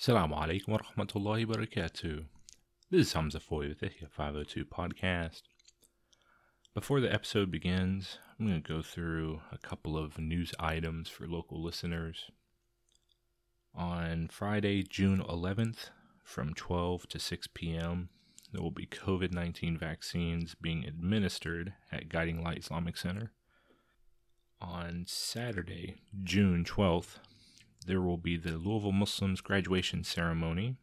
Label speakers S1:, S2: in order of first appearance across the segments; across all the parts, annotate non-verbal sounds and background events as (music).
S1: Assalamu alaikum wa rahmatullahi wa barakatuh. This is Hamza Foy with the 502 podcast. Before the episode begins, I'm going to go through a couple of news items for local listeners. On Friday, June 11th, from 12 to 6 p.m., there will be COVID 19 vaccines being administered at Guiding Light Islamic Center. On Saturday, June 12th, there will be the Louisville Muslims graduation ceremony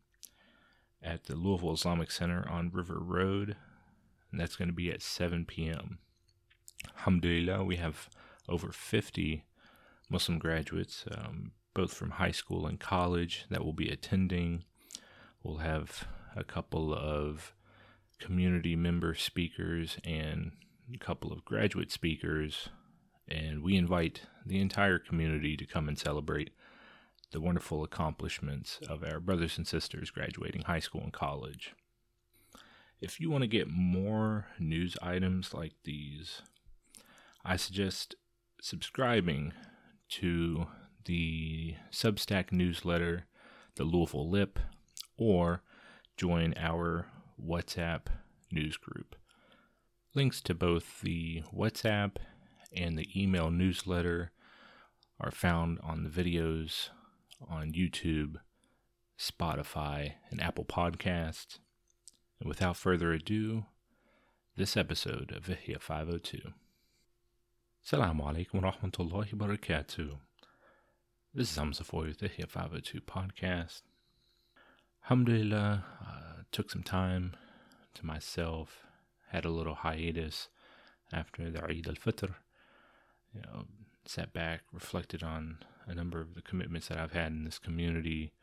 S1: at the Louisville Islamic Center on River Road, and that's going to be at 7 p.m. Alhamdulillah, we have over 50 Muslim graduates, um, both from high school and college, that will be attending. We'll have a couple of community member speakers and a couple of graduate speakers, and we invite the entire community to come and celebrate the wonderful accomplishments of our brothers and sisters graduating high school and college. If you want to get more news items like these, I suggest subscribing to the Substack newsletter, the Louisville Lip, or join our WhatsApp news group. Links to both the WhatsApp and the email newsletter are found on the videos on YouTube, Spotify, and Apple Podcasts. And without further ado, this episode of Ihya 502. Assalamu alaikum wa rahmatullahi wa barakatuh. This is Hamza the Ihya 502 podcast. Alhamdulillah, uh, took some time to myself, had a little hiatus after the Eid al-Fitr. You know, sat back, reflected on a number of the commitments that I've had in this community.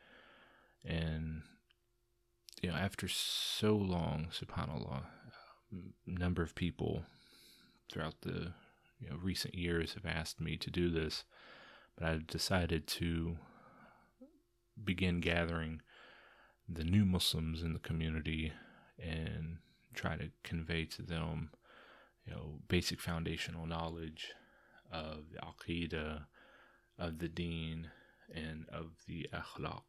S1: And, you know, after so long, subhanAllah, a number of people throughout the you know, recent years have asked me to do this, but I've decided to begin gathering the new Muslims in the community and try to convey to them, you know, basic foundational knowledge of the Aqidah, of the Deen, and of the Akhlaq.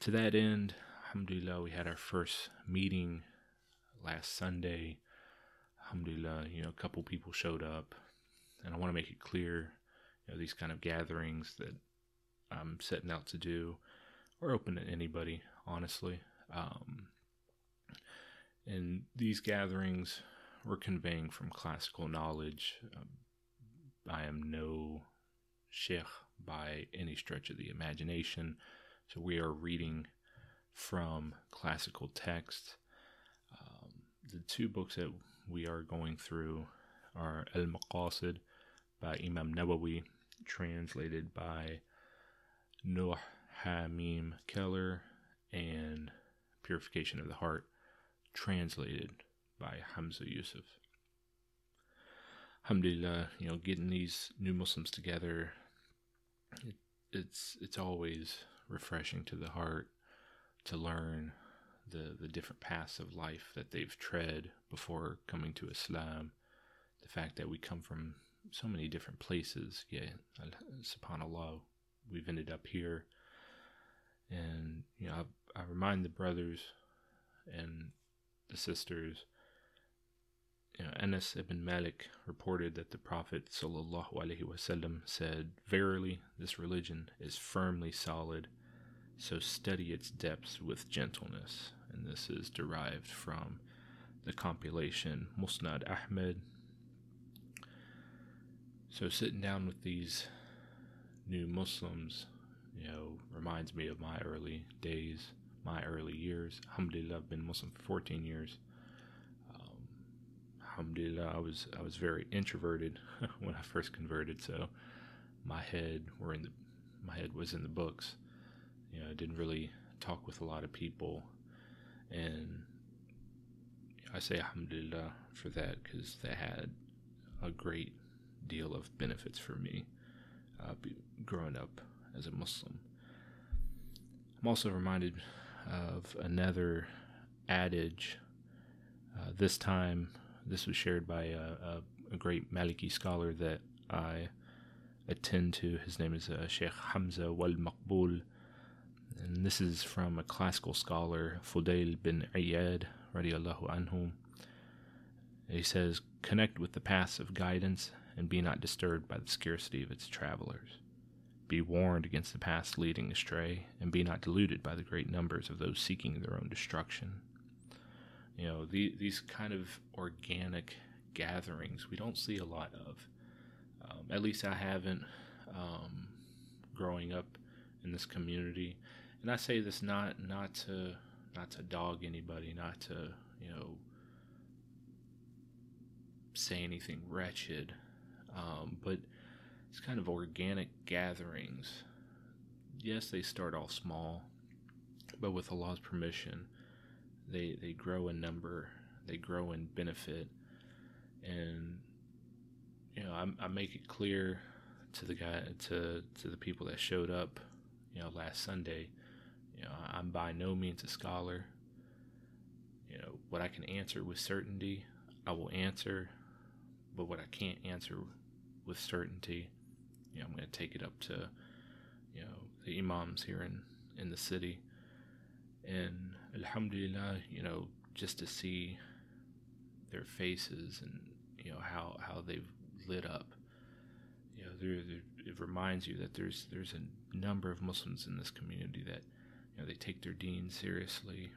S1: To that end, Alhamdulillah, we had our first meeting last Sunday. Alhamdulillah, you know, a couple people showed up, and I want to make it clear, you know, these kind of gatherings that I'm setting out to do are open to anybody, honestly. Um, and these gatherings we're conveying from classical knowledge. Um, I am no sheikh by any stretch of the imagination. So we are reading from classical texts. Um, the two books that we are going through are Al Maqasid by Imam Nawawi, translated by Noah Hamim Keller, and Purification of the Heart, translated by Hamza Yusuf alhamdulillah, you know, getting these new Muslims together, it, it's it's always refreshing to the heart to learn the the different paths of life that they've tread before coming to Islam. The fact that we come from so many different places, yeah, subhanallah, we've ended up here. And you know, I, I remind the brothers and the sisters Anas ibn Malik reported that the Prophet wasallam said, Verily, this religion is firmly solid, so study its depths with gentleness. And this is derived from the compilation Musnad Ahmed. So sitting down with these new Muslims, you know, reminds me of my early days, my early years. Alhamdulillah, I've been Muslim for 14 years alhamdulillah, I was I was very introverted (laughs) when I first converted, so my head were in the my head was in the books. You know, I didn't really talk with a lot of people, and I say alhamdulillah for that because that had a great deal of benefits for me uh, growing up as a Muslim. I'm also reminded of another adage. Uh, this time this was shared by a, a, a great Maliki scholar that I attend to. His name is uh, Sheikh Hamza Wald Maqbul. And this is from a classical scholar, Fudail bin Iyad, radiallahu anhu. He says, Connect with the paths of guidance and be not disturbed by the scarcity of its travelers. Be warned against the paths leading astray, and be not deluded by the great numbers of those seeking their own destruction. You know, the, these kind of organic gatherings we don't see a lot of. Um, at least I haven't um, growing up in this community. And I say this not not to not to dog anybody, not to you know say anything wretched, um, but it's kind of organic gatherings. Yes, they start off small, but with Allah's permission, they they grow in number, they grow in benefit, and you know I, I make it clear to the guy to to the people that showed up, you know, last Sunday. You know, I'm by no means a scholar. You know, what I can answer with certainty, I will answer, but what I can't answer with certainty, you know, I'm going to take it up to, you know, the imams here in in the city, and Alhamdulillah, you know, just to see their faces and you know how how they've lit up you know, there, there, it reminds you that there's there's a number of Muslims in this community that you know they take their deen seriously.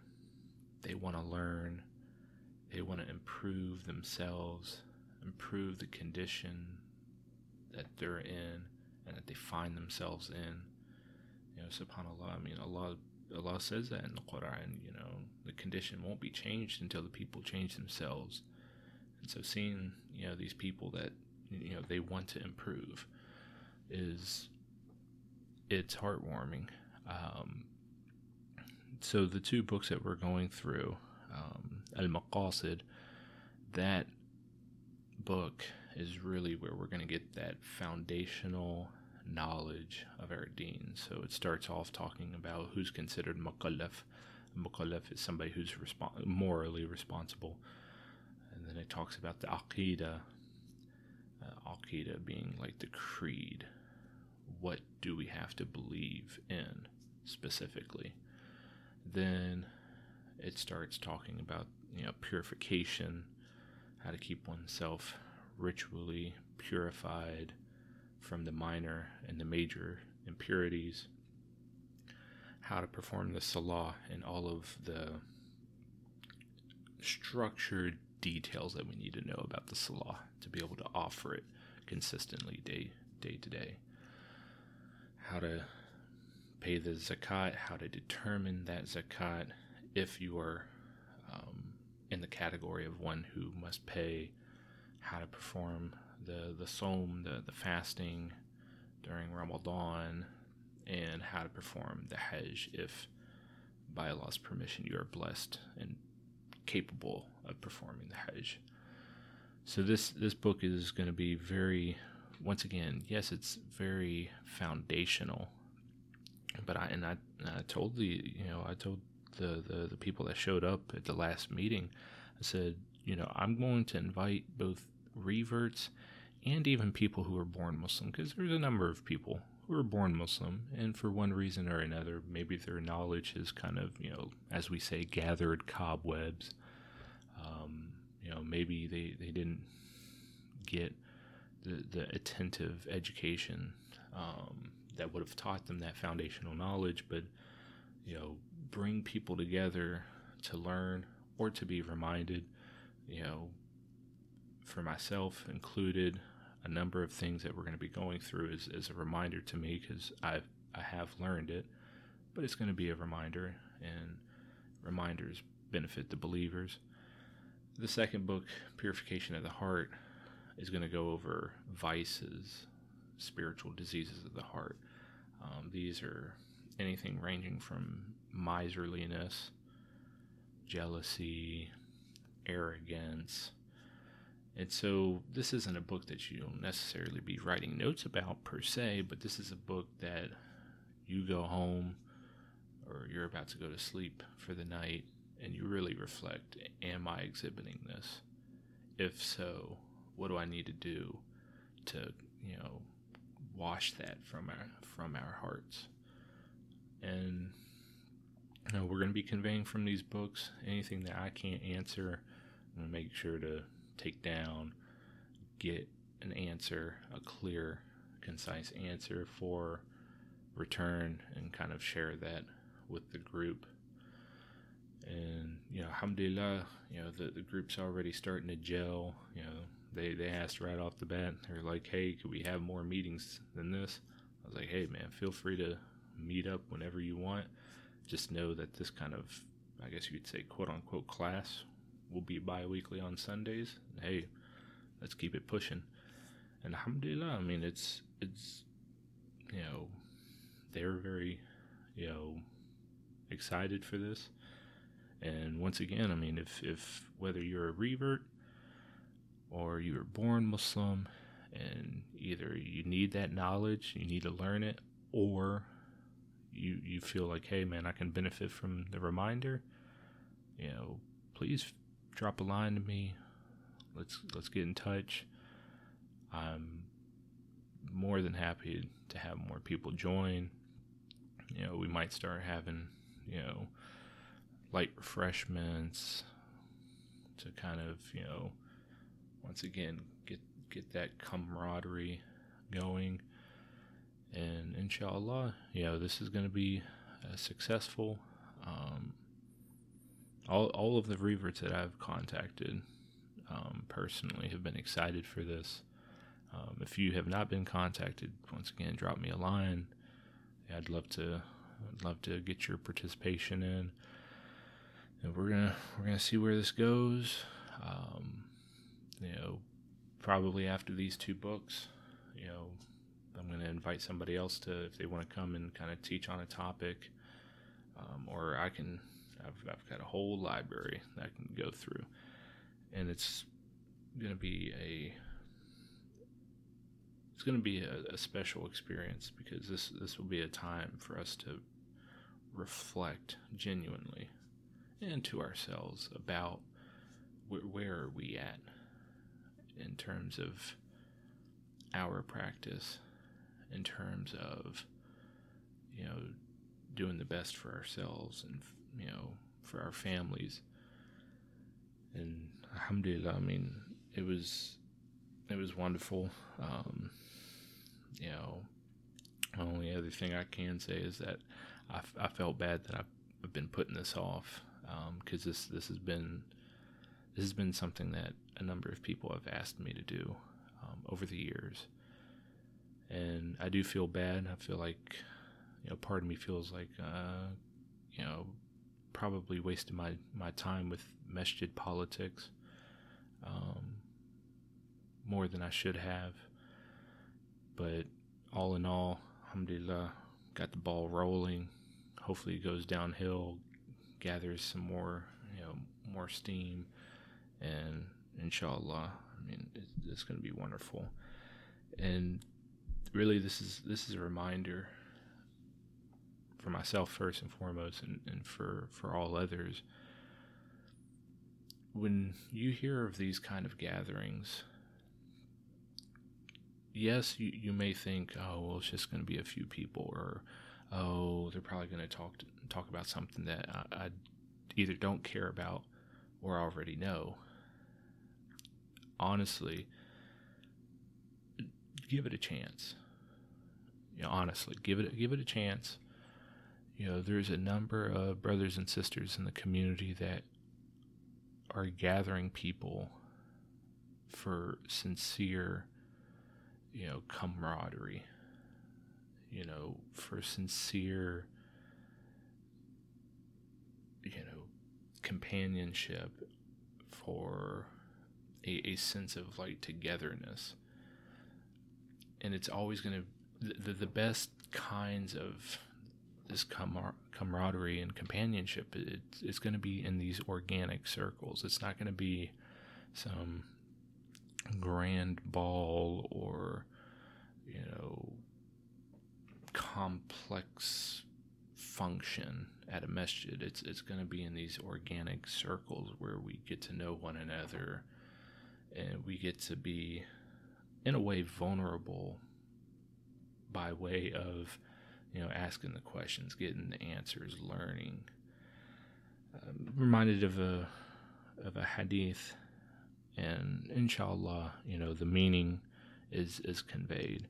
S1: They want to learn. They want to improve themselves, improve the condition that they're in, and that they find themselves in. You know, Subhanallah. I mean, Allah Allah says that in the Quran. You know, the condition won't be changed until the people change themselves. And so, seeing you know these people that you know they want to improve is it's heartwarming um, so the two books that we're going through um, al-maqasid that book is really where we're going to get that foundational knowledge of our deen so it starts off talking about who's considered mukallaf mukallaf is somebody who's morally responsible and then it talks about the aqidah uh, Qaeda being like the creed. What do we have to believe in specifically? Then it starts talking about you know purification, how to keep oneself ritually purified from the minor and the major impurities, how to perform the salah and all of the structured details that we need to know about the salah to be able to offer it consistently day day to day. How to pay the zakat, how to determine that zakat if you are um, in the category of one who must pay, how to perform the the som, the the fasting during Ramadan, and how to perform the Hajj if by Allah's permission you are blessed and capable of performing the Hajj. So this this book is going to be very, once again, yes, it's very foundational. But I and I, I told the you know I told the, the the people that showed up at the last meeting, I said you know I'm going to invite both reverts and even people who are born Muslim because there's a number of people who are born Muslim and for one reason or another maybe their knowledge is kind of you know as we say gathered cobwebs. Um, you know, maybe they, they didn't get the, the attentive education um, that would have taught them that foundational knowledge, but, you know, bring people together to learn or to be reminded, you know, for myself included, a number of things that we're going to be going through is, is a reminder to me because I I have learned it, but it's going to be a reminder, and reminders benefit the believers. The second book, Purification of the Heart, is going to go over vices, spiritual diseases of the heart. Um, these are anything ranging from miserliness, jealousy, arrogance. And so, this isn't a book that you'll necessarily be writing notes about per se, but this is a book that you go home or you're about to go to sleep for the night and you really reflect Am I exhibiting this? If so, what do I need to do to, you know, wash that from our from our hearts? And you know, we're going to be conveying from these books anything that I can't answer. I'm going to make sure to take down, get an answer, a clear, concise answer for return, and kind of share that with the group. And, you know, alhamdulillah, you know, the, the group's already starting to gel. You know, they, they asked right off the bat, they're like, hey, could we have more meetings than this? I was like, hey, man, feel free to meet up whenever you want. Just know that this kind of, I guess you could say, quote unquote, class will be bi weekly on Sundays. Hey, let's keep it pushing. And alhamdulillah, I mean, it's, it's, you know, they're very, you know, excited for this. And once again, I mean, if, if whether you're a revert or you were born Muslim and either you need that knowledge, you need to learn it, or you you feel like, hey man, I can benefit from the reminder, you know, please drop a line to me. Let's let's get in touch. I'm more than happy to have more people join. You know, we might start having, you know, light refreshments to kind of, you know, once again get get that camaraderie going and inshallah you know this is going to be uh, successful um, all, all of the reverts that i've contacted um, personally have been excited for this. Um, if you have not been contacted once again drop me a line. I'd love to I'd love to get your participation in. And we're gonna we're gonna see where this goes. Um, you know probably after these two books you know I'm to invite somebody else to if they want to come and kind of teach on a topic, um, or I can. I've, I've got a whole library that I can go through, and it's going to be a it's going to be a, a, special experience because this this will be a time for us to reflect genuinely and to ourselves about wh- where are we at in terms of our practice in terms of you know doing the best for ourselves and you know for our families. And alhamdulillah i mean it was it was wonderful. Um, you know the only other thing i can say is that i, I felt bad that I've, been putting this off because um, this this has been this has been something that a number of people have asked me to do um, over the years. And I do feel bad. I feel like, you know, part of me feels like, uh, you know, probably wasted my, my time with masjid politics um, more than I should have. But all in all, alhamdulillah, got the ball rolling. Hopefully it goes downhill, gathers some more, you know, more steam, and inshallah, I mean, it's, it's going to be wonderful. And really this is this is a reminder for myself first and foremost and, and for for all others. When you hear of these kind of gatherings yes you, you may think oh well it's just going to be a few people or oh they're probably going to talk talk about something that I, I either don't care about or already know. Honestly give it a chance. You know, honestly, give it give it a chance. You know, there's a number of brothers and sisters in the community that are gathering people for sincere, you know, camaraderie. You know, for sincere, you know, companionship, for a, a sense of like togetherness. And it's always going to the, the best kinds of camar- camaraderie and companionship it, it's going to be in these organic circles. It's not going to be some grand ball or you know complex function at a masjid. It's it's going to be in these organic circles where we get to know one another and we get to be in a way vulnerable by way of you know asking the questions getting the answers learning I'm reminded of a of a hadith, and inshallah, you know, the meaning is is conveyed.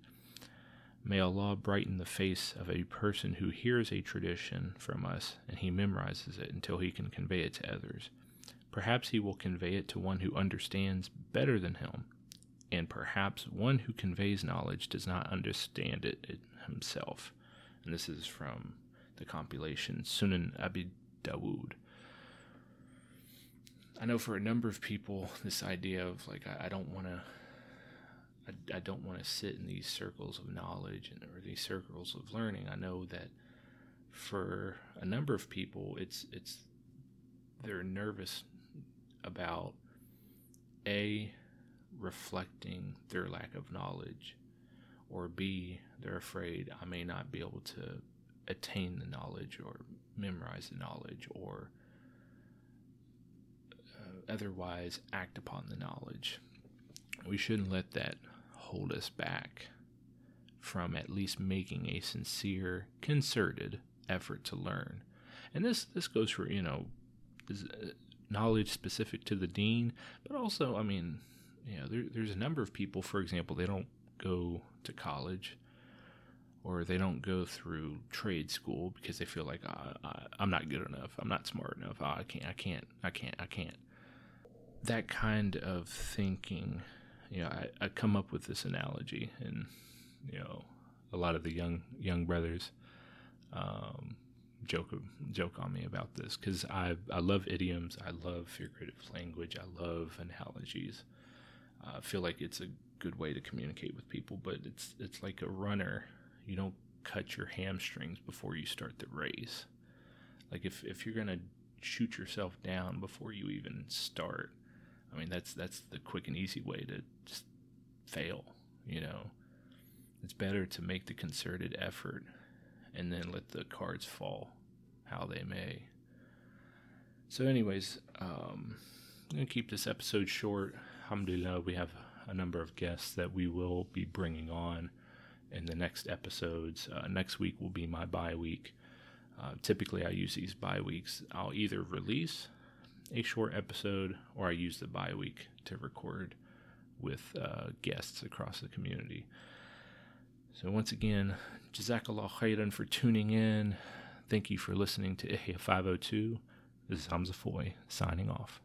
S1: May Allah brighten the face of a person who hears a tradition from us and he memorizes it until he can convey it to others. Perhaps he will convey it to one who understands better than him, and perhaps one who conveys knowledge does not understand it himself. And this is from the compilation Sunan Abi Dawood. I know for a number of people, this idea of like, I, don't want to I don't want to sit in these circles of knowledge and or these circles of learning. I know that for a number of people, it's it's they're nervous about a reflecting their lack of knowledge, or b they're afraid I may not be able to attain the knowledge or memorize the knowledge or uh, otherwise act upon the knowledge. We shouldn't let that hold us back from at least making a sincere, concerted effort to learn. And this this goes for you know uh, knowledge specific to the deen, but also I mean you know there, there's a number of people, for example, they don't go to college or they don't go through trade school because they feel like I, am not good enough, I'm not smart enough, oh, I can't, I can't, I can't, I can't. That kind of thinking you know, I, I come up with this analogy, and you know, a lot of the young young brothers um, joke joke on me about this because I I love idioms, I love figurative language, I love analogies. I feel like it's a good way to communicate with people, but it's it's like a runner. You don't cut your hamstrings before you start the race. Like if if you're gonna shoot yourself down before you even start, I mean, that's that's the quick and easy way to just fail. You know, it's better to make the concerted effort and then let the cards fall how they may. So, anyways, um, I'm gonna keep this episode short. Alhamdulillah, we have a number of guests that we will be bringing on in the next episodes. Uh, next week will be my bye week. Uh, typically, I use these bye weeks. I'll either release a short episode, or I use the bye week to record with uh, guests across the community. So, once again, Jazakallah khairan for tuning in. Thank you for listening to Ihya 502. This is Hamza Foy signing off.